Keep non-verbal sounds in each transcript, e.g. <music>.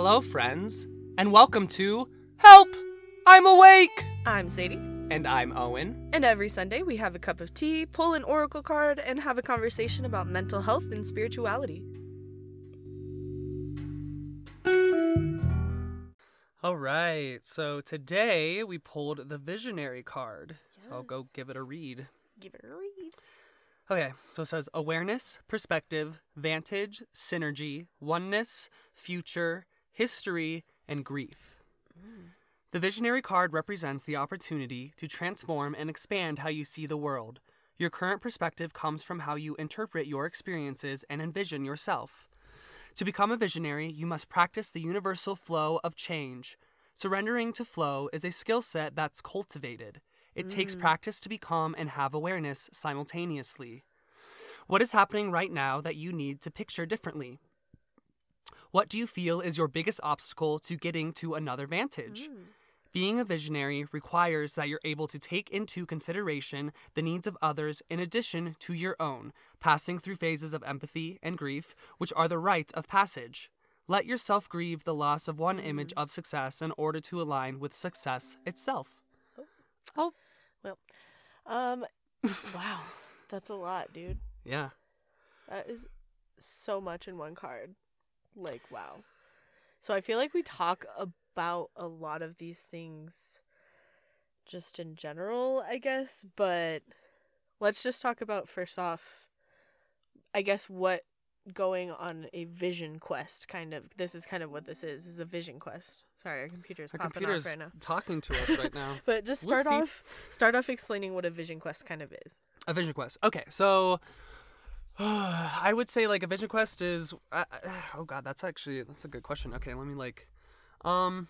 Hello, friends, and welcome to Help! I'm Awake! I'm Sadie, And I'm Owen. and every Sunday we have a cup of tea, pull an oracle card, and have a conversation about mental health and spirituality. All right, so today we pulled the Visionary card. So I'll go give it a read. Give it a read. Okay, so it says awareness, perspective, vantage, synergy, oneness, future, history, and grief. The visionary card represents the opportunity to transform and expand how you see the world. Your current perspective comes from how you interpret your experiences and envision yourself. To become a visionary, you must practice the universal flow of change. Surrendering to flow is a skill set that's cultivated. It takes mm. practice to be calm and have awareness simultaneously. What is happening right now that you need to picture differently? What do you feel is your biggest obstacle to getting to another vantage? Being a visionary requires that you're able to take into consideration the needs of others in addition to your own, passing through phases of empathy and grief, which are the rites of passage. Let yourself grieve the loss of one image of success in order to align with success itself. Oh well, um, wow, <laughs> that's a lot, dude. Yeah. That is so much in one card. Like, wow. So I feel like we talk about a lot of these things just in general, I guess, but let's just talk about first off, I guess, what going on a vision quest kind of this is kind of what this is is a vision quest sorry our computer's Our popping computer's off right now talking to us right now. <laughs> but just start Whoopsie. off start off explaining what a vision quest kind of is A vision quest. Okay, so <sighs> I would say like a vision quest is. Uh, <sighs> oh God, that's actually that's a good question. Okay, let me like, um.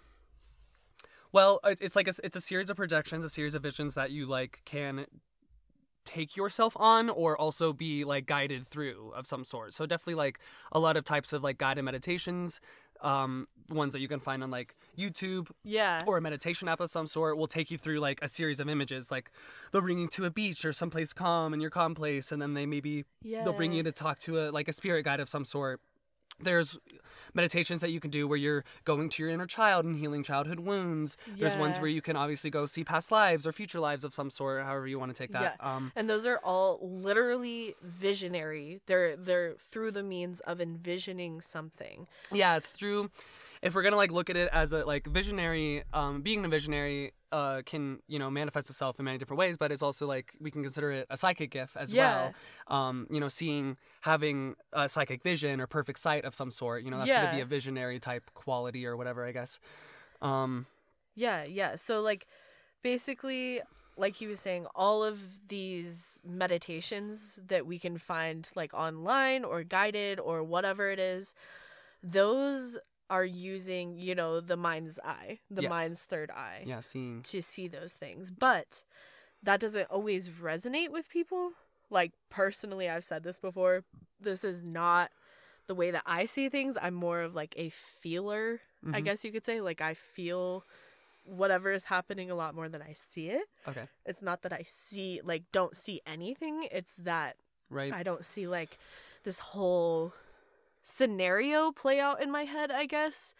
Well, it's like a, it's a series of projections, a series of visions that you like can take yourself on or also be like guided through of some sort. So definitely like a lot of types of like guided meditations, um, ones that you can find on like YouTube yeah. or a meditation app of some sort will take you through like a series of images like they'll bring you to a beach or someplace calm in your calm place and then they maybe yeah they'll bring you to talk to a like a spirit guide of some sort. There's meditations that you can do where you're going to your inner child and healing childhood wounds. There's ones where you can obviously go see past lives or future lives of some sort however you want to take that um and those are all literally visionary. They're they're through the means of envisioning something. Yeah it's through if we're gonna like look at it as a like visionary um being a visionary uh can you know manifest itself in many different ways but it's also like we can consider it a psychic gift as Yeah. well. Um you know seeing having a psychic vision or perfect sight of some sort you know that's gonna be a visionary type quality or whatever i guess. Um yeah yeah. So like basically like he was saying all of these meditations that we can find like online or guided or whatever it is those are using you know the mind's eye the Yes. mind's third eye yeah seeing to see those things. But that doesn't always resonate with people. Like personally, I've said this before. This is not the way that I see things. I'm more of like a feeler, I Mhm. guess you could say. Like I feel whatever is happening a lot more than I see it. okay It's not that I see like don't see anything. It's that right I don't see like this whole scenario play out in my head, I guess.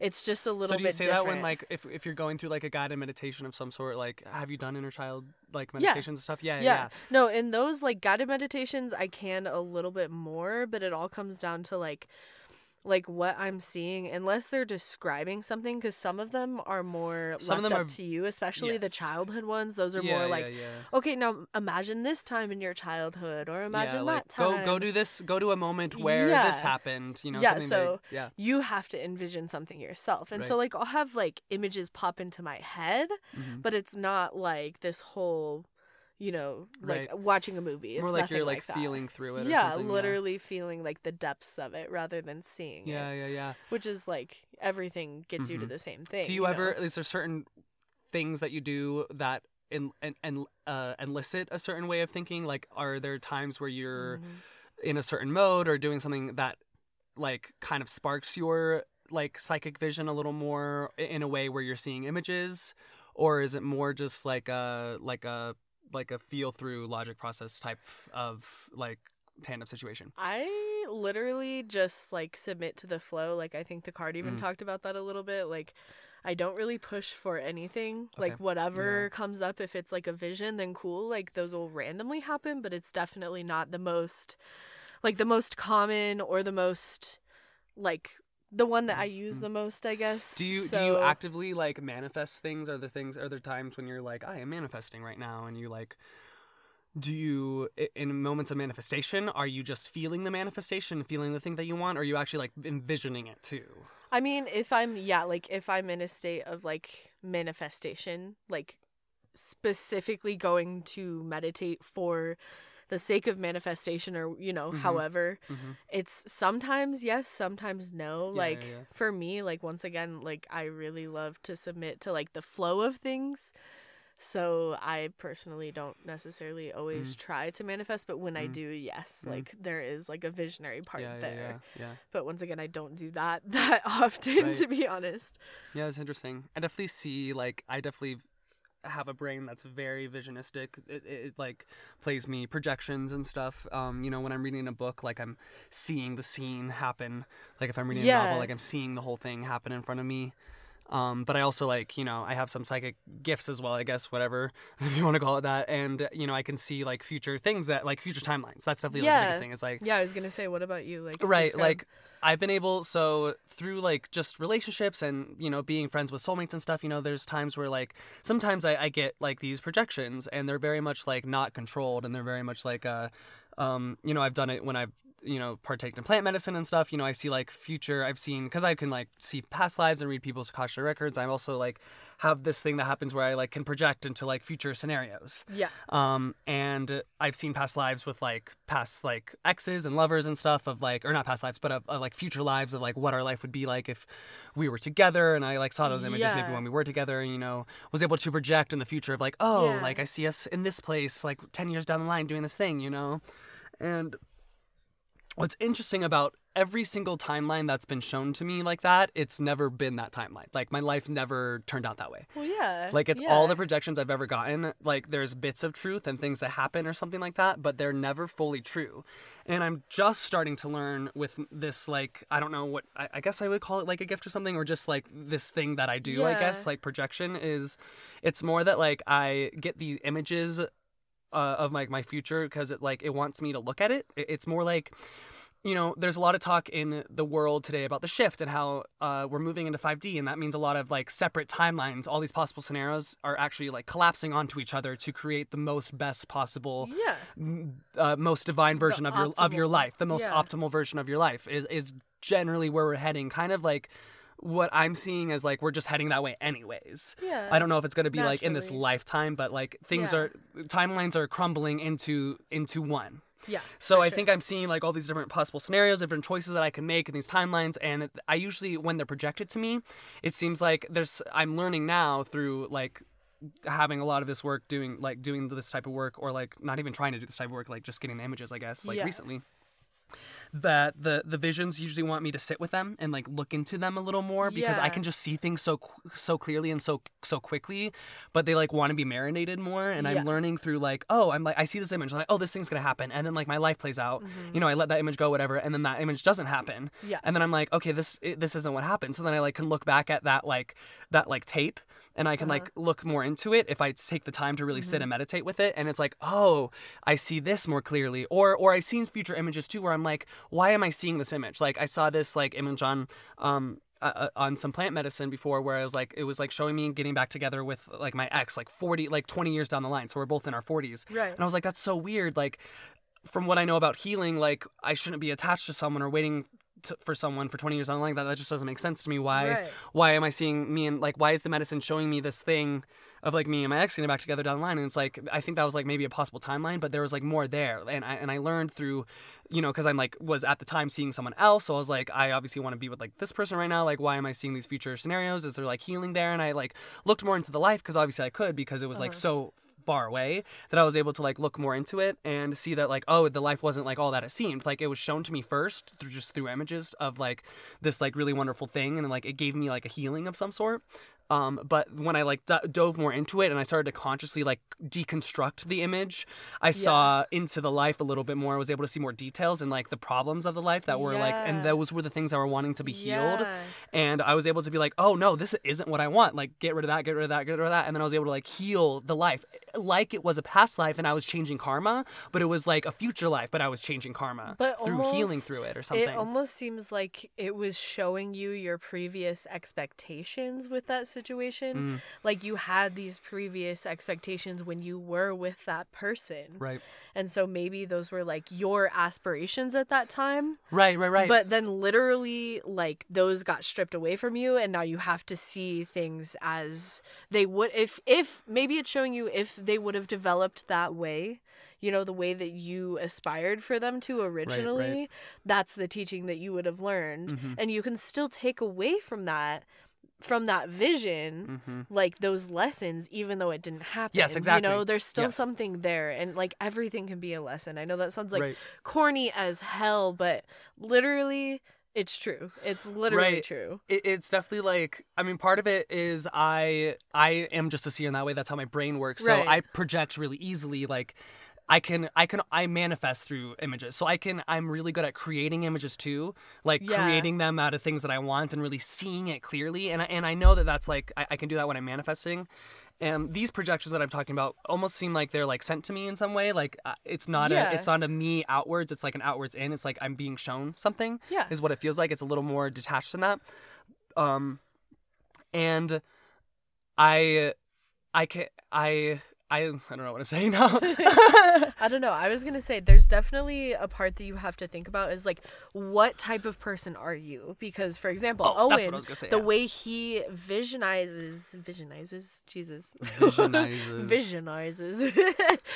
It's just a little bit. so do you bit say different. that when like if, if you're going through like a guided meditation of some sort like have you done inner child like meditations and stuff yeah yeah, yeah. No, in those like guided meditations, I can a little bit more, but it all comes down to like like what I'm seeing unless they're describing something cuz some of them are more Some left up are- to you, especially the childhood ones. Those are yeah, more like yeah, yeah. okay, now imagine this time in your childhood or imagine like, that time. Go go do this. Go to a moment where this happened. You know. Yeah, so- that, yeah. you have to envision something yourself. And so like I'll have like images pop into my head, mhm. but it's not like this whole you know, like Right. watching a movie. It's More like you're like, like feeling through it. Or yeah, literally feeling like the depths of it rather than seeing Yeah, it. yeah, yeah. Which is like everything gets you to Mhm. the same thing. Do you ever? Is there certain things that you do that in and and uh, elicit a certain way of thinking? Like, are there times where you're Mhm. in a certain mode or doing something that like kind of sparks your like psychic vision a little more in a way where you're seeing images or is it more just like a like a like a feel through logic process type of like tandem situation? I literally just like submit to the flow. Like I think the card even Mm. talked about that a little bit. Like I don't really push for anything. Okay. Like whatever Yeah. comes up, if it's like a vision, then cool. Like those will randomly happen, but it's definitely not the most like the most common or the most like the one that I use Mm. the most, I guess. Do you do you actively like manifest things? Are there things? Are there times when you're like, I am manifesting right now, and you like? Do you in moments of manifestation? Are you just feeling the manifestation, feeling the thing that you want, or are you actually like envisioning it too? I mean, if I'm yeah, like if I'm in a state of like manifestation, like specifically going to meditate for the sake of manifestation or you know, Mhm. however, Mm-hmm. it's sometimes yes, sometimes no. Yeah, like yeah, for me, like once again, like I really love to submit to like the flow of things. So I personally don't necessarily always try to manifest, but when I Mm. do, yes, Mm. like there is like a visionary part yeah, there. yeah, yeah, yeah. But once again, I don't do that <laughs> that often, Right. to be honest. Yeah, it's interesting. I definitely see like I definitely have a brain that's very visionistic. It, it, like plays me projections and stuff. Um, you know, when I'm reading a book, like I'm seeing the scene happen. Like if I'm reading a novel, like I'm seeing the whole thing happen in front of me. Um, but I also like, you know, I have some psychic gifts as well, I guess, whatever, <laughs> if you want to call it that. And, you know, I can see like future things that like future timelines. That's definitely like, the biggest thing is like, Yeah, I was gonna say, what about you? Like, right describe- like i've been able so through like just relationships and you know being friends with soulmates and stuff you know there's times where like sometimes i, I get like these projections and they're very much like not controlled and they're very much like uh um you know i've done it when i've you know partaked in plant medicine and stuff. You know i see like future i've seen because i can like see past lives and read people's akashic records. I'm also like have this thing that happens where i like can project into like future scenarios. Yeah, um and i've seen past lives with like past like exes and lovers and stuff of like or not past lives but of, of like future lives of like what our life would be like if we were together. And i like saw those images maybe when we were together and you know was able to project in the future of like oh Yeah. like i see us in this place like 10 years down the line doing this thing you know? And what's interesting about every single timeline that's been shown to me like that it's never been that timeline like my life never turned out that way well, yeah, like it's all the projections I've ever gotten. Like there's bits of truth and things that happen or something like that, but they're never fully true. And I'm just starting to learn with this like I don't know what I, I guess I would call it like a gift or something, or just like this thing that I do. yeah. I guess like projection is. It's more that like I get these images uh, of my my future because it like it wants me to look at it. It- It's more like you know, there's a lot of talk in the world today about the shift and how uh, we're moving into 5D, and that means a lot of like separate timelines. All these possible scenarios are actually like collapsing onto each other to create the most best possible, yeah, m- uh, most divine version of your of your life. The most yeah. optimal version of your life is is generally where we're heading. Kind of like what I'm seeing is like we're just heading that way anyways. yeah. I don't know if it's going to be like in this lifetime, but like things Yeah. are timelines are crumbling into into one. Yeah. So I sure. think I'm seeing like all these different possible scenarios, different choices that I can make in these timelines, and I usually when they're projected to me, it seems like there's I'm learning now through like having a lot of this work doing like doing this type of work or like not even trying to do this type of work like just getting the images i guess like Yeah. recently that the the visions usually want me to sit with them and like look into them a little more because i can just see things so so clearly and so so quickly but they like want to be marinated more and Yeah. i'm learning through like oh i'm like i see this image I'm like oh this thing's gonna happen and then like my life plays out Mhm. you know i let that image go whatever and then that image doesn't happen Yeah. and then i'm like okay this this isn't what happened so then i like can look back at that like that like tape and i can Uh-huh. like look more into it if i take the time to really sit Mhm. and meditate with it and it's like oh i see this more clearly or or i've seen future images too where i'm like why am i seeing this image like i saw this like image on um uh, uh, on some plant medicine before where I was like it was like showing me getting back together with like my ex like 40 like 20 years down the line so we're both in our 40s Right. and I was like, that's so weird. Like, from what I know about healing, like I shouldn't be attached to someone or waiting to, for someone for 20 years. I'm like that. That just doesn't make sense to me. Why? Right. Why am I seeing me and like why is the medicine showing me this thing of like me and my ex getting back together down the line? And it's like I think that was like maybe a possible timeline, but there was like more there. And I and I learned through, you know, because I'm like was at the time seeing someone else. So I was like, I obviously want to be with like this person right now. Like, why am I seeing these future scenarios? Is there like healing there? And I like looked more into the life because obviously I could because it was like Uh-huh. so far away that I was able to like look more into it and see that like oh the life wasn't like all that it seemed. Like it was shown to me first through just through images of like this like really wonderful thing and like it gave me like a healing of some sort Um, but when I like d- dove more into it and I started to consciously like deconstruct the image, I saw into the life a little bit more. I was able to see more details and like the problems of the life that were like, and those were the things that were wanting to be healed. Yeah. And I was able to be like, oh no, this isn't what I want. Like, get rid of that, get rid of that, get rid of that. And then I was able to like heal the life like it was a past life and I was changing karma, but it was like a future life, but I was changing karma But through healing through it or something. It almost seems like it was showing you your previous expectations with that situation. Mm. Like you had these previous expectations when you were with that person. right. And so maybe those were like your aspirations at that time. Right, right, right. But then literally like those got stripped away from you and now you have to see things as they would if if maybe it's showing you if they would have developed that way. You know, the way that you aspired for them to originally, that's the teaching that you would have learned. Mhm. And you can still take away from that from that vision hmm like those lessons even though it didn't happen Yes, exactly you know there's still Yes. something there and like everything can be a lesson i know that sounds like right. corny as hell but literally it's true it's literally Right. true it, it's definitely like i mean part of it is i i am just a seer in that way that's how my brain works so Right. i project really easily like i can i can i manifest through images so i can i'm really good at creating images too like Yeah. creating them out of things that i want and really seeing it clearly and, I- and i know that that's like I, I can do that when i'm manifesting and these projections that i'm talking about almost seem like they're like sent to me in some way like uh, it's not Yeah. a it's not a me outwards it's like an outwards in it's like i'm being shown something yeah is what it feels like. It's a little more detached than that. Um, and I, I can I. I, I don't know what I'm saying <laughs> now. <laughs> I don't know. I was gonna say there's definitely a part that you have to think about is like what type of person are you? Because for example, Oh, that's Owen, what I was say, the yeah. way he visionizes, visionizes, Jesus, <laughs> Visionizes. visionizes,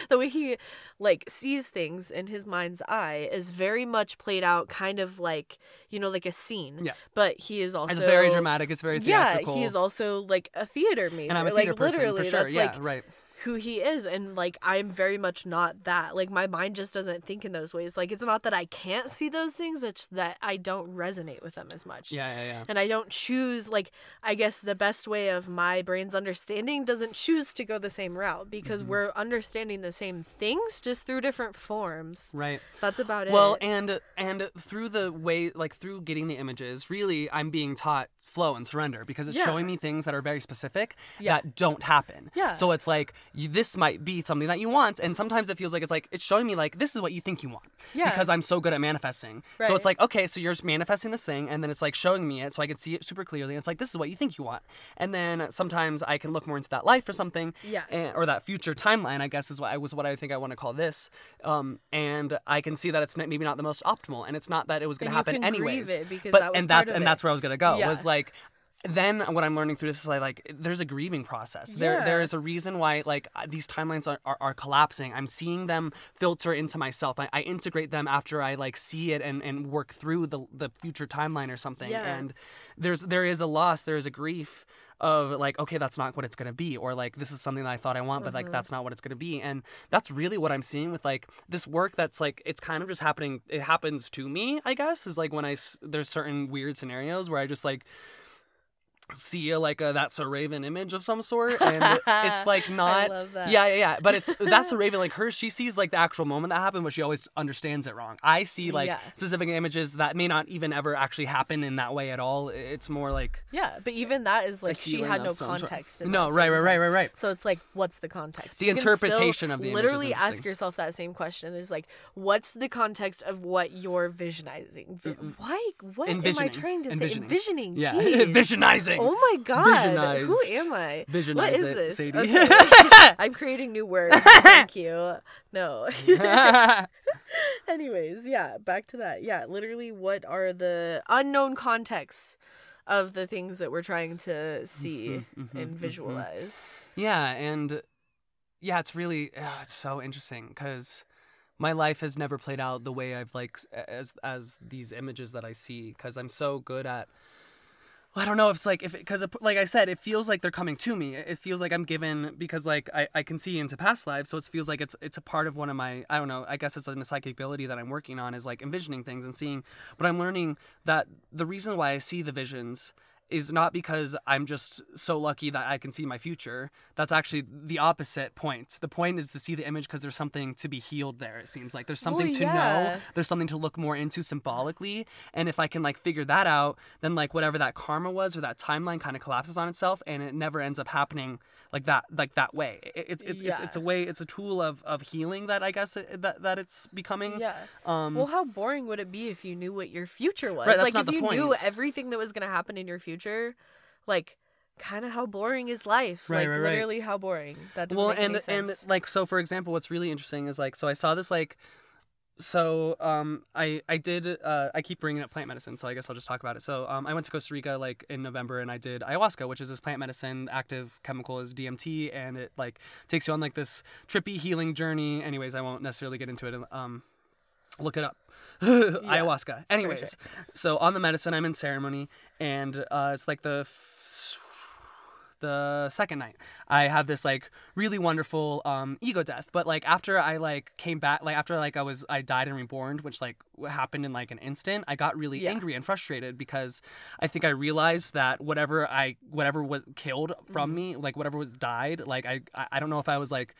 the way he like sees things in his mind's eye is very much played out, kind of like you know, like a scene. Yeah. But he is also it's very dramatic. It's very Yeah, he is also like a theater major. and I'm a like theater person literally, for sure. Yeah, like right. Who he is and like i'm very much not that like my mind just doesn't think in those ways like it's not that i can't see those things it's that i don't resonate with them as much Yeah, yeah, yeah. and i don't choose like i guess the best way of my brain's understanding doesn't choose to go the same route because Mm-hmm. we're understanding the same things just through different forms Right. that's about Well, it Well, and and through the way, like through getting the images, really, I'm being taught flow and surrender because it's Yeah. showing me things that are very specific Yeah. that don't happen. Yeah. So it's like you, this might be something that you want, and sometimes it feels like it's like it's showing me like this is what you think you want. Yeah. Because I'm so good at manifesting. So it's like okay, so you're manifesting this thing, and then it's like showing me it so I can see it super clearly. And it's like this is what you think you want, and then sometimes I can look more into that life or something. Yeah. And, or that future timeline, I guess is what I was what I think I want to call this. Um, and I can see that it's maybe not the most optimal, and it's not that it was going to happen anyways. grieve it because but that was and that's and it. that's where I was going to go. Yeah. Was like like then what I'm learning through this is like, like there's a grieving process. There there Yeah. is a reason why like these timelines are, are, are collapsing. I'm seeing them filter into myself. I, I integrate them after I like see it and, and work through the the future timeline or something. Yeah. And there's there is a loss, there is a grief of like okay that's not what it's going to be or like this is something that i thought i want but Mm-hmm. like that's not what it's going to be and that's really what i'm seeing with like this work that's like it's kind of just happening it happens to me i guess is like when i there's certain weird scenarios where i just like see a, like a that's a raven image of some sort <laughs> and it's like not love that. yeah yeah yeah but it's <laughs> that's a raven like her she sees like the actual moment that happened but she always understands it wrong i see like Yeah. specific images that may not even ever actually happen in that way at all it's more like yeah but even that is like she had no sort. context in No, right, right, right, right, right. So it's like, what's the context? The You interpretation of the image Literally, ask yourself that same question: is like, what's the context of what you're visionizing? Vi- Why? What am I trying to Envisioning. say? Envisioning. Yeah, <laughs> jeez. Visionizing. Oh my god! Who am I? Visionize what is it, this? Sadie. Okay. <laughs> I'm creating new words. Thank you. No. <laughs> Anyways, yeah, back to that. Yeah, literally, what are the unknown contexts of the things that we're trying to see mhm, and mhm. visualize? Yeah, and yeah, it's really it's so interesting because my life has never played out the way I've like as as these images that I see because I'm so good at. I don't know if it's like if because like I said, it feels like they're coming to me. It feels like I'm given because like I, I can see into past lives, so it feels like it's it's a part of one of my I don't know. I guess it's a psychic ability that I'm working on is like envisioning things and seeing. But I'm learning that the reason why I see the visions is not because I'm just so lucky that I can see my future. That's actually the opposite point. The point is to see the image because there's something to be healed there. It seems like there's something Well, to know. There's something to look more into symbolically. And if I can like figure that out, then like whatever that karma was or that timeline kind of collapses on itself, and it never ends up happening like that like that way. It- It's it's it's, it's a way. It's a tool of of healing that I guess it, that that it's becoming. Yeah. Um. Well, how boring would it be if you knew what your future was? Right, that's like if you knew everything that was going to happen in your future, like kind of how boring is life? Right, like right, right. literally how boring. That well and and like so for example what's really interesting is like so i saw this like so um i i did uh i keep bringing up plant medicine so i guess i'll just talk about it. So um i went to costa rica like in november and i did ayahuasca which is this plant medicine active chemical is dmt and it like takes you on like this trippy healing journey. Anyways i won't necessarily get into it um look it up. <laughs> Ayahuasca. Anyways so on the medicine i'm in ceremony and uh it's like the f- the second night i have this like really wonderful um ego death but like after i like came back like after like i was i died and reborn which like happened in like an instant i got really Yeah. angry and frustrated because i think i realized that whatever i whatever was killed from Mm-hmm. me like whatever was died like I, I i don't know if i was like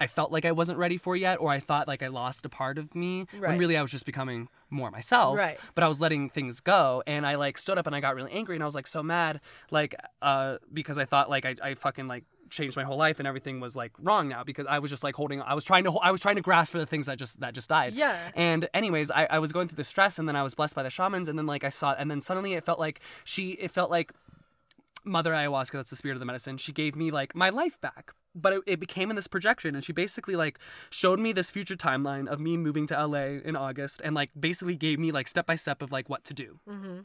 i felt like i wasn't ready for yet or i thought like i lost a part of me when really i was just becoming more myself Right. but I was letting things go and I like stood up and I got really angry and I was like so mad like uh because I thought like I, I fucking like changed my whole life and everything was like wrong now because I was just like holding I was trying to I was trying to grasp for the things that just that just died Yeah. and anyways I, I was going through the stress and then I was blessed by the shamans and then like I saw and then suddenly it felt like she it felt like Mother Ayahuasca, that's the spirit of the medicine, she gave me like my life back. But it, it became in this projection, and she basically like showed me this future timeline of me moving to LA in August, and like basically gave me like step by step of like what to do. mm-hmm.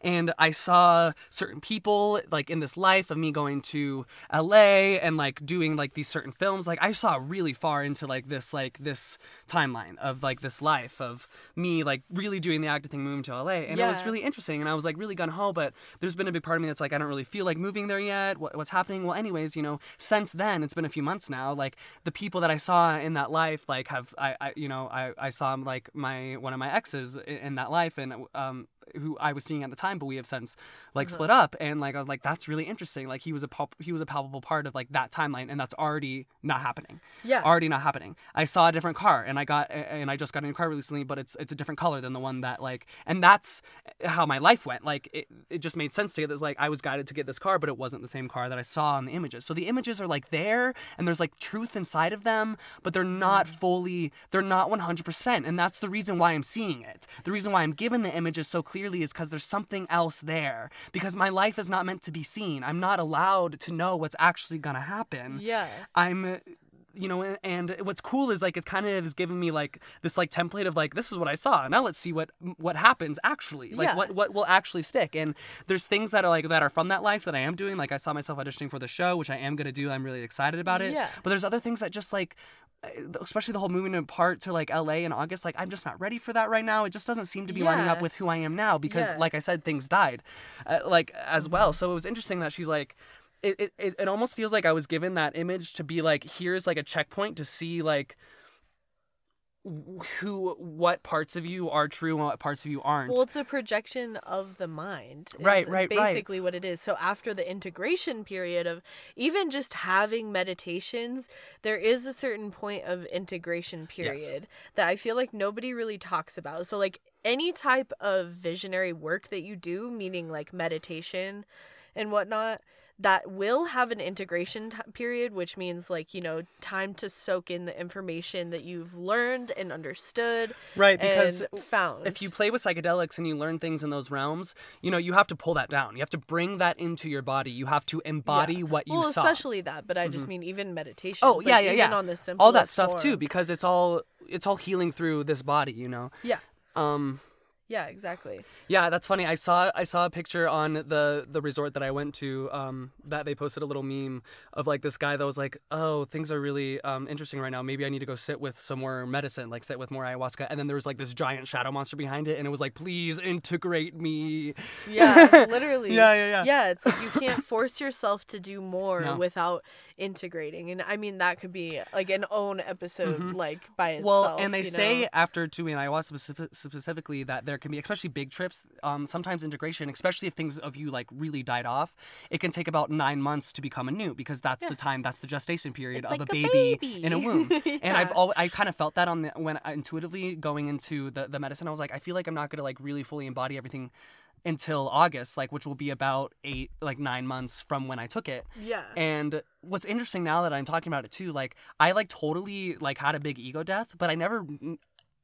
And I saw certain people like in this life of me going to LA and like doing like these certain films. Like I saw really far into like this like this timeline of like this life of me like really doing the acting thing, moving to LA, and it was really interesting. And I was like really gun ho, but there's been a big part of me that's like I don't really feel like moving there yet. What, what's happening? Well, anyways, you know, since then it's been a few months now. Like the people that I saw in that life, like have I, I you know I I saw like my one of my exes in, in that life, and um who I was seeing at the time, but we have since like uh-huh. split up. And like I was like, that's really interesting. Like he was a pul- he was a palpable part of like that timeline, and that's already not happening. Yeah. Already not happening. I saw a different car, and I got and I just got a new car recently, but it's it's a different color than the one that like, and that's how my life went. Like it, it just made sense to get this. Like I was guided to get this car, but it wasn't the same car that I saw in the images. So the images are like there, and there's like truth inside of them, but they're not mm. fully. They're not 100%, and that's the reason why I'm seeing it. The reason why I'm given the images so clearly is because there's something else there. Because my life is not meant to be seen. I'm not allowed to know what's actually gonna happen. Yeah. I'm you know and what's cool is like it kind of is giving me like this like template of like this is what I saw now let's see what what happens actually like Yeah. what what will actually stick and there's things that are like that are from that life that I am doing like I saw myself auditioning for the show which I am going to do I'm really excited about it Yeah. but there's other things that just like especially the whole moving apart to like LA in August like I'm just not ready for that right now it just doesn't seem to be lining up with who I am now because Yeah. like I said things died uh, like as well Mm-hmm. so it was interesting that she's like it, it, it almost feels like I was given that image to be like here's like a checkpoint to see like who what parts of you are true and what parts of you aren't. Well, it's a projection of the mind. Right, right, right. Basically, what it is. So after the integration period of even just having meditations, there is a certain point of integration period that I feel like nobody really talks about. So like any type of visionary work that you do, meaning like meditation and whatnot. That will have an integration t- period, which means like you know time to soak in the information that you've learned and understood right because found. if you play with psychedelics and you learn things in those realms, you know, you have to pull that down. You have to bring that into your body. You have to embody what you well, saw. especially that, but I just mean even meditation. Oh, yeah, yeah, even yeah. On the simple all that stuff too because it's all it's all healing through this body, you know. Yeah, Um yeah, exactly. Yeah, that's funny. I saw I saw a picture on the the resort that I went to. Um, that they posted a little meme of like this guy that was like, "Oh, things are really um interesting right now. Maybe I need to go sit with some more medicine, like sit with more ayahuasca." And then there was like this giant shadow monster behind it, and it was like, "Please integrate me." Yeah, <laughs> literally. Yeah, yeah, yeah. Yeah, it's like you <laughs> can't force yourself to do more No. without integrating, and I mean that could be like an own episode, like by itself. Well, and they say know? after doing ayahuasca specific, specifically that there there can be, especially big trips. Um, sometimes integration, especially if things of you like really died off, it can take about nine months to become a new because that's Yeah. the time, that's the gestation period It's of like a baby, baby. in a womb. <laughs> And I've always, I kind of felt that on the when I, intuitively going into the the medicine, I was like, I feel like I'm not gonna like really fully embody everything until August, like which will be about eight, like nine months from when I took it. yeah. And what's interesting now that I'm talking about it too, like I like totally like had a big ego death, but I never.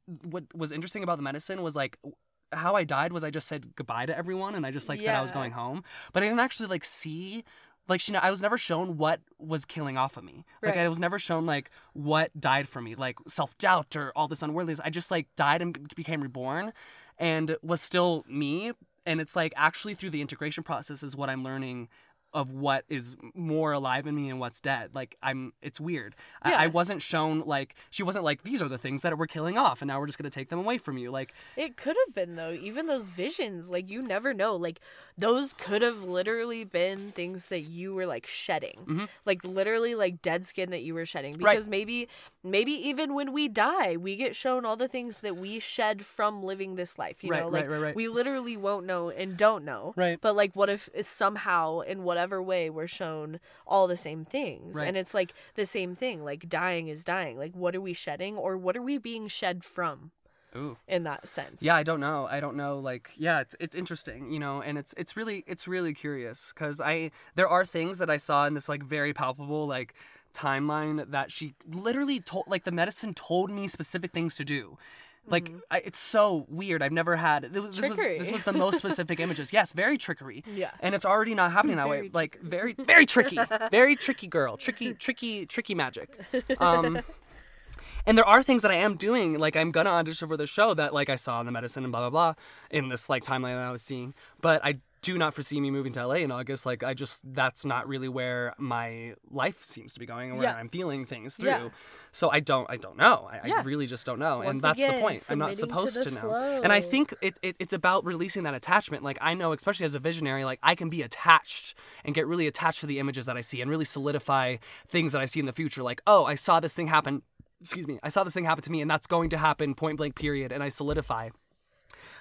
What was interesting about the medicine was like how I died was I just said goodbye to everyone and I just like said I was Yeah. going home, but I didn't actually like see. Like she, know I was never shown what was killing off of me. Like Right. I was never shown like what died for me, like self doubt or all this unworthiness. I just like died and became reborn, and was still me. And it's like actually through the integration process is what I'm learning of what is more alive in me and what's dead. Like I'm, it's weird. I, I wasn't shown like she wasn't like these are the things that we're killing off, and now we're just gonna take them away from you. Like It could have been though. Even those visions, like you never know. Like those could have literally been things that you were like shedding. Mhm. Like literally like dead skin that you were shedding Right. because maybe maybe even when we die, we get shown all the things that we shed from living this life, you right, know? Like right, right, we literally won't know and don't know. right. But like what if somehow in whatever way we're shown all the same things. Right. And it's like the same thing. Like dying is dying. Like what are we shedding or what are we being shed from Ooh. in that sense? Yeah, I don't know. I don't know. Like, yeah, it's it's interesting, you know, and it's it's really it's really curious because I there are things that I saw in this like very palpable like timeline that she literally told like the medicine told me specific things to do. Like Mhm. I, it's so weird. I've never had this was, this was this was the most specific <laughs> images. Yes, very trickery. Yeah. And it's already not happening that way. Like very very tricky. <laughs> Very tricky girl. Tricky tricky tricky magic. Um <laughs> and there are things that I am doing, like I'm gonna audition for the show that like I saw in the medicine and blah blah blah in this like timeline that I was seeing. But I do not foresee me moving to LA in August. Like I just that's not really where my life seems to be going and where Yeah. I'm feeling things through. Yeah. So I don't I don't know. I, I really just don't know. and that's again, the point. I'm not submitting to supposed to, know. And I think it, it it's about releasing that attachment. Like I know, especially as a visionary, like I can be attached and get really attached to the images that I see and really solidify things that I see in the future. Like, oh, I saw this thing happen excuse me, I saw this thing happen to me and that's going to happen point blank period and I solidify.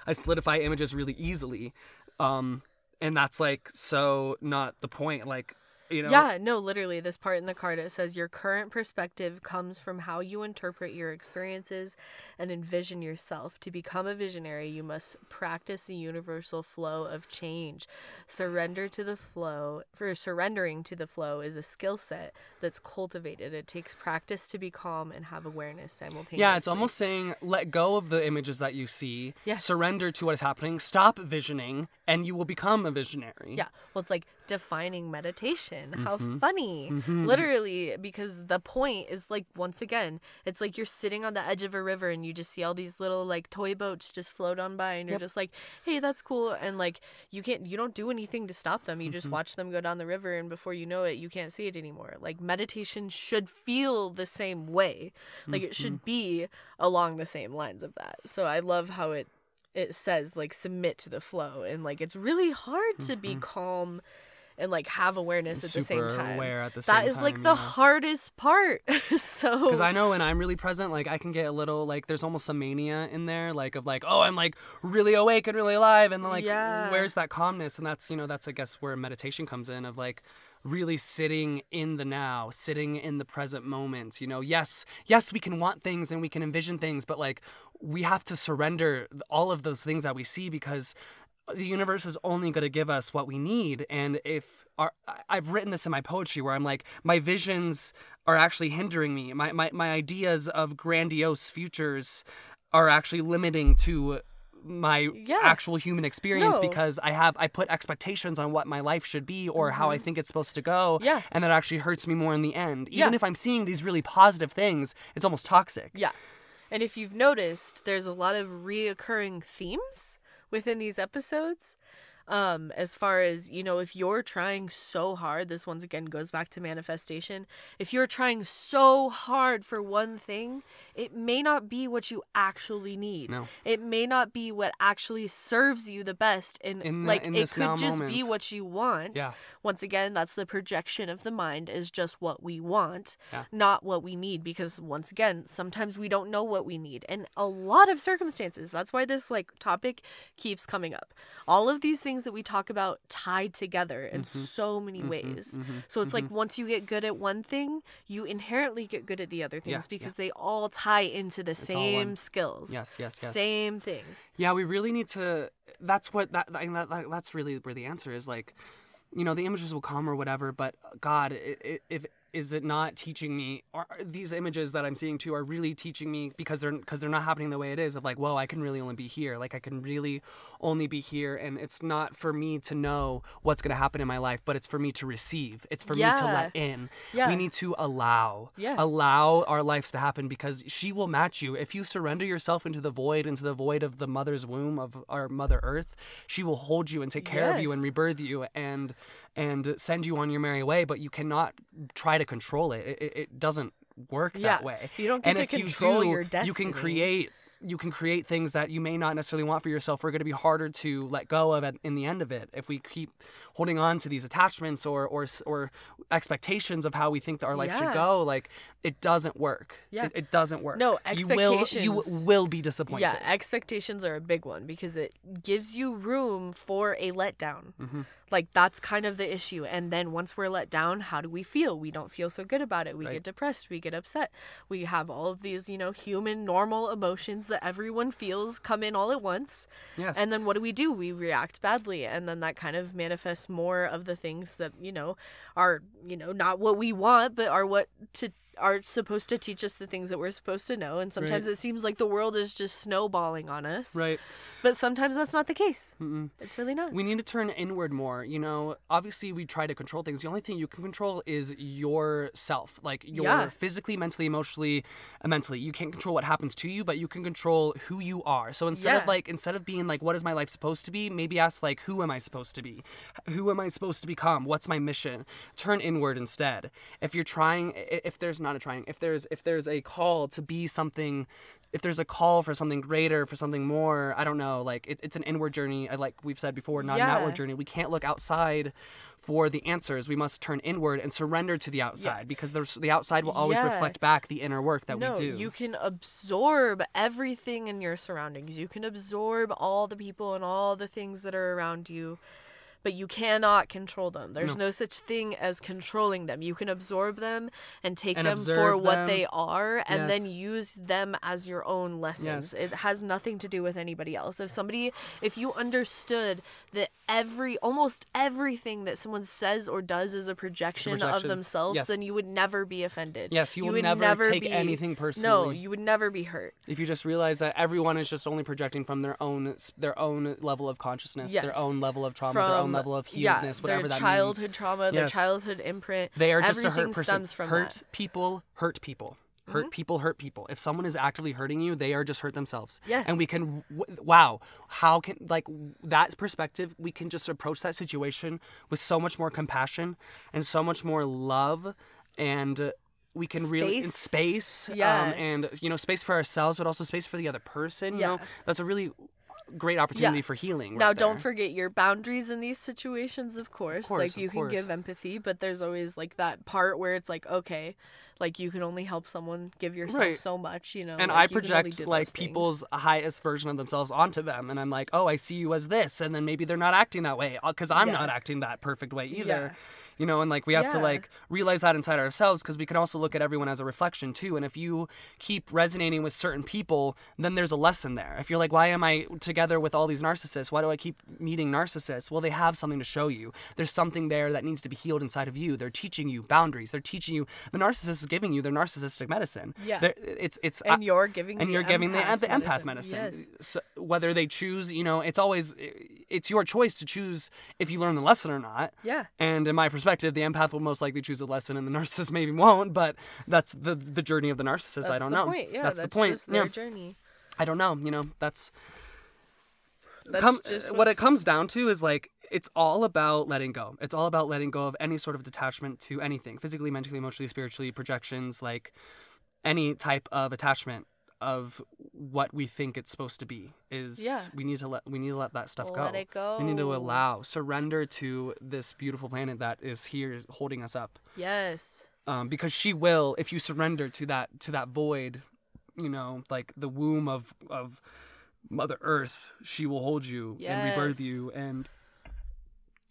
I solidify images really easily. Um and that's like so not the point like you know Yeah, no, literally, this part in the card it says your current perspective comes from how you interpret your experiences and envision yourself. To become a visionary, you must practice the universal flow of change. Surrender to the flow, for surrendering to the flow is a skill set that's cultivated. It takes practice to be calm and have awareness simultaneously. Yeah, it's almost saying let go of the images that you see, Yes. surrender to what is happening, stop visioning, and you will become a visionary. Yeah. Well, it's like defining meditation. How Mhm. funny. Mhm. Literally, because the point is like, once again, it's like you're sitting on the edge of a river and you just see all these little like toy boats just float on by and you're Yep. just like, hey, that's cool. And like, you can't, you don't do anything to stop them. You just Mhm. watch them go down the river and before you know it, you can't see it anymore. Like, meditation should feel the same way. Like, it Mm-hmm. should be along the same lines of that. So I love how it, it says like submit to the flow and like it's really hard to be Mhm. calm and like have awareness at the same Super time. aware at the same That is time. like the hardest part. <laughs> so Because I know when I'm really present, like I can get a little like there's almost some mania in there, like of like oh I'm like really awake and really alive, and like Yeah. where's that calmness? And that's you know that's I guess where meditation comes in of like really sitting in the now, sitting in the present moment. You know, yes, yes, we can want things and we can envision things, but like we have to surrender all of those things that we see because the universe is only going to give us what we need and if our i've written this in my poetry where i'm like my visions are actually hindering me my, my, my ideas of grandiose futures are actually limiting to my Yeah. actual human experience No. because i have i put expectations on what my life should be or how i think it's supposed to go Mm-hmm. Yeah. and that actually hurts me more in the end even Yeah. if i'm seeing these really positive things it's almost toxic Yeah. And if you've noticed, there's a lot of reoccurring themes within these episodes. Um as far as you know if you're trying so hard this once again goes back to manifestation if you're trying so hard for one thing it may not be what you actually need No. it may not be what actually serves you the best and In the- like it could just be what you want Yeah. once again that's the projection of the mind is just what we want Yeah. not what we need because once again sometimes we don't know what we need and a lot of circumstances that's why this like topic keeps coming up all of these things that we talk about tied together in Mhm. so many Mhm, ways mhm, so it's like mhm. once you get good at one thing you inherently get good at the other things Yeah, because they all tie into the all same skills yes, yes, yes. same things Yeah, we really need to. That's what that, that, that that's really where the answer is. Like, you know, the images will come or whatever, but God, i i if is it not teaching me? Are these images that I'm seeing too are really teaching me because they're because they're not happening the way it is. Of like, whoa, I can really only be here. Like, I can really only be here, and it's not for me to know what's going to happen in my life, but it's for me to receive. It's for me to let in. yeah We need to allow, Yes. allow our lives to happen because she will match you. If you surrender yourself into the void, into the void of the mother's womb of our Mother Earth, she will hold you and take care of you and rebirth you and and send you on your merry way. But you cannot try to control it. It, it- doesn't work Yeah. that way. you don't get And to control do, your destiny you can create. You can create things that you may not necessarily want for yourself. Are going to be harder to let go of at, in the end of it if we keep holding on to these attachments or or or expectations of how we think that our life Yeah. should go. Like it doesn't work. Yeah. It, it doesn't work. No, You will, you will be disappointed. Yeah, expectations are a big one because it gives you room for a letdown. Mhm. Like that's kind of the issue. And then once we're let down, how do we feel? We don't feel so good about it. We Right. get depressed, we get upset. We have all of these, you know, human normal emotions that everyone feels come in all at once. Yes. And then what do we do? We react badly and then that kind of manifests more of the things that, you know, are, you know, not what we want, but are what to are supposed to teach us the things that we're supposed to know and sometimes it seems like the world is just snowballing on us right. but sometimes that's not the case Mm-mm. it's really not We need to turn inward more. You know, obviously we try to control things. The only thing you can control is yourself, like your Yeah. physically, mentally, emotionally, and mentally. You can't control what happens to you, but you can control who you are. So instead of like instead of being like, what is my life supposed to be? Maybe ask like, who am I supposed to be? Who am I supposed to become? What's my mission? Turn inward instead. If you're trying, if there's not a trying, if there's if there's a call to be something if there's a call for something greater, for something more, I don't know. Like it, it's an inward journey. I like we've said before, not an outward journey. We can't look outside for the answers. We must turn inward and surrender to the outside because there's, the outside will always Yeah. reflect back the inner work that no we do. you can absorb everything in your surroundings you can absorb all the people and all the things that are around you but you cannot control them. There's no, such thing as controlling them. You can absorb them and take And them for observe what they are and then use them as your own lessons. It has nothing to do with anybody else. If somebody if you understood that every almost everything that someone says or does is a projection, of themselves, Yes. then you would never be offended. Yes, you will would never take be- anything personally. No, you would never be hurt. if you just realize that everyone is just only projecting from their own their own level of consciousness, their own level of trauma, their own From level of yeah, healedness, whatever their that childhood means. trauma, their childhood imprint. They are just a hurt person. hurt that. Mm-hmm. people hurt people. Hurt people hurt people. If someone is actively hurting you, they are just hurt themselves. Yes. And we can, wow, how can, like, that perspective, we can just approach that situation with so much more compassion and so much more love and. We can really in Space. space, Yeah. um, and you know, space for ourselves, but also space for the other person. You know, Yeah. that's a really great opportunity for healing. Now, right don't there. forget your boundaries in these situations, of course. course, like, of you can give empathy, but there's always, like, that part where it's like, okay, like, you can only help someone give yourself Right. so much, you know? and like, I project like those things. people's highest version of themselves onto them, and I'm like, oh, I see you as this, and then maybe they're not acting that way uh, because I'm Yeah. not acting that perfect way either. Yeah. You know, and like we have to like realize that inside ourselves because we can also look at everyone as a reflection too. And if you keep resonating with certain people, then there's a lesson there. If you're like, why am I together with all these narcissists? Why do I keep meeting narcissists? Well, they have something to show you. There's something there that needs to be healed inside of you. They're teaching you boundaries. They're teaching you. The narcissist is giving you their narcissistic medicine. Yeah. They're- it's it's And uh, you're giving and you're giving the, the empath medicine. Yes. So whether they choose, you know, it's always it's your choice to choose if you learn the lesson or not. Yeah. And in my perspective, the empath will most likely choose a lesson, and the <laughs> narcissist maybe won't. But that's the the journey of the narcissist. That's I don't the know. Point. Yeah, that's, the point. Just their yeah. journey. I don't know. You know, that's, That's come, just what it comes down to is like it's all about letting go. It's all about letting go of any sort of detachment to anything, physically, mentally, emotionally, spiritually, projections, like any type of attachment of what we think it's supposed to be is Yeah. we need to let we need to let that stuff go. Let it go. We need to allow surrender to this beautiful planet that is here holding us up. Yes. Um, because she will if you surrender to that to that void, you know, like the womb of of Mother Earth, she will hold you and rebirth you and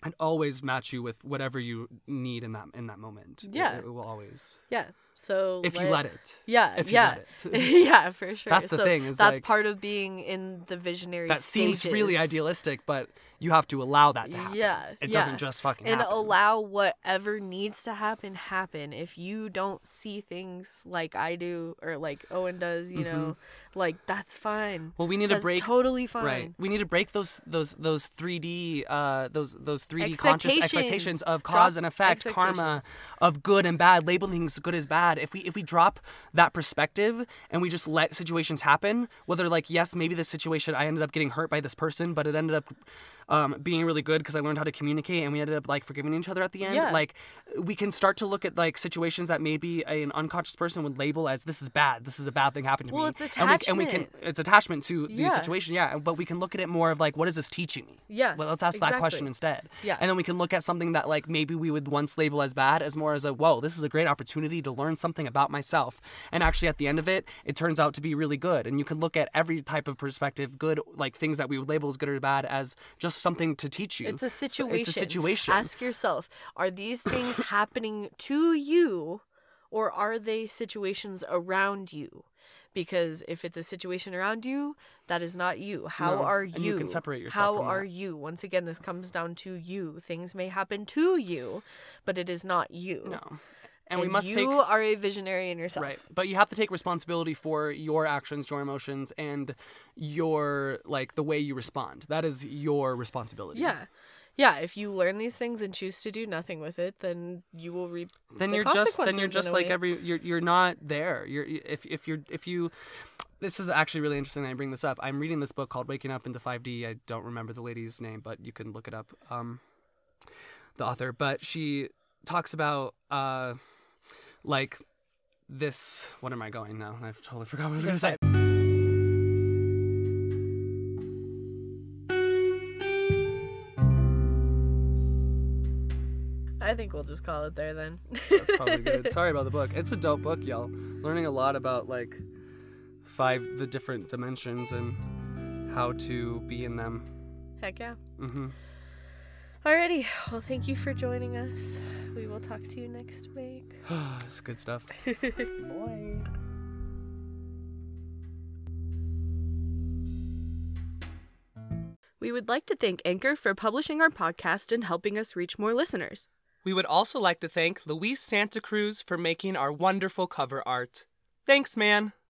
and always match you with whatever you need in that in that moment. It- Yeah. it, will always Yeah. So if you let it. Yeah. If you yeah. let it. <laughs> yeah, for sure. That's the So thing, is that's like- part of being in the visionary. that seems really idealistic, but you have to allow that to happen. Yeah, It yeah. doesn't just fucking happen. and happen. allow whatever needs to happen happen if you don't see things like i do or like owen does you know like that's fine well, we need to that's break totally fine Right. We need to break those those those 3D uh those those 3D conscious Expectations. of Drop cause and effect, karma, of good and bad, labeling things good as bad. If we if we drop that perspective and we just let situations happen, whether like yes, maybe this situation I ended up getting hurt by this person, but it ended up um, being really good because I learned how to communicate and we ended up like forgiving each other at the end. Yeah. Like we can start to look at like situations that maybe an unconscious person would label as this is bad. This is a bad thing happened to Well, me. it's And we, and we can attachment. it's attachment to the Yeah. situation, yeah. But we can look at it more of like, what is this teaching me? Yeah, Well, let's ask that question instead. Yeah. And then we can look at something that like maybe we would once label as bad as more as a whoa, this is a great opportunity to learn something about myself. And actually, at the end of it, it turns out to be really good. And you can look at every type of perspective, good like things that we would label as good or bad, as just something to teach you. it's a situation It's a situation. ask yourself are these things <coughs> happening to you or are they situations around you because if it's a situation around you that is not you how No, are you and you can separate yourself how are that. you once again this comes down to you things may happen to you but it is not you no. And, we must you take are a visionary in yourself Right. But you have to take responsibility for your actions, your emotions, and your like the way you respond. That is your responsibility. yeah yeah if you learn these things and choose to do nothing with it then you will reap Then the you're just then you're just like way. every you're you're not there. You're if if you're if you this is actually really interesting that I bring this up. I'm reading this book called Waking Up into 5D. I don't remember the lady's name, but you can look it up. Um the author, but she talks about uh like this what am I going now? I've totally forgot what I was going to say. I think we'll just call it there then. That's probably good. <laughs> Sorry about the book. It's a dope book, y'all. Learning a lot about like five the different dimensions and how to be in them. Heck yeah. hmm Alrighty. Well, thank you for joining us. We will talk to you next week. <sighs> it's good stuff. <laughs> Boy. We would like to thank Anchor for publishing our podcast and helping us reach more listeners. We would also like to thank Luis Santa Cruz for making our wonderful cover art. Thanks, man.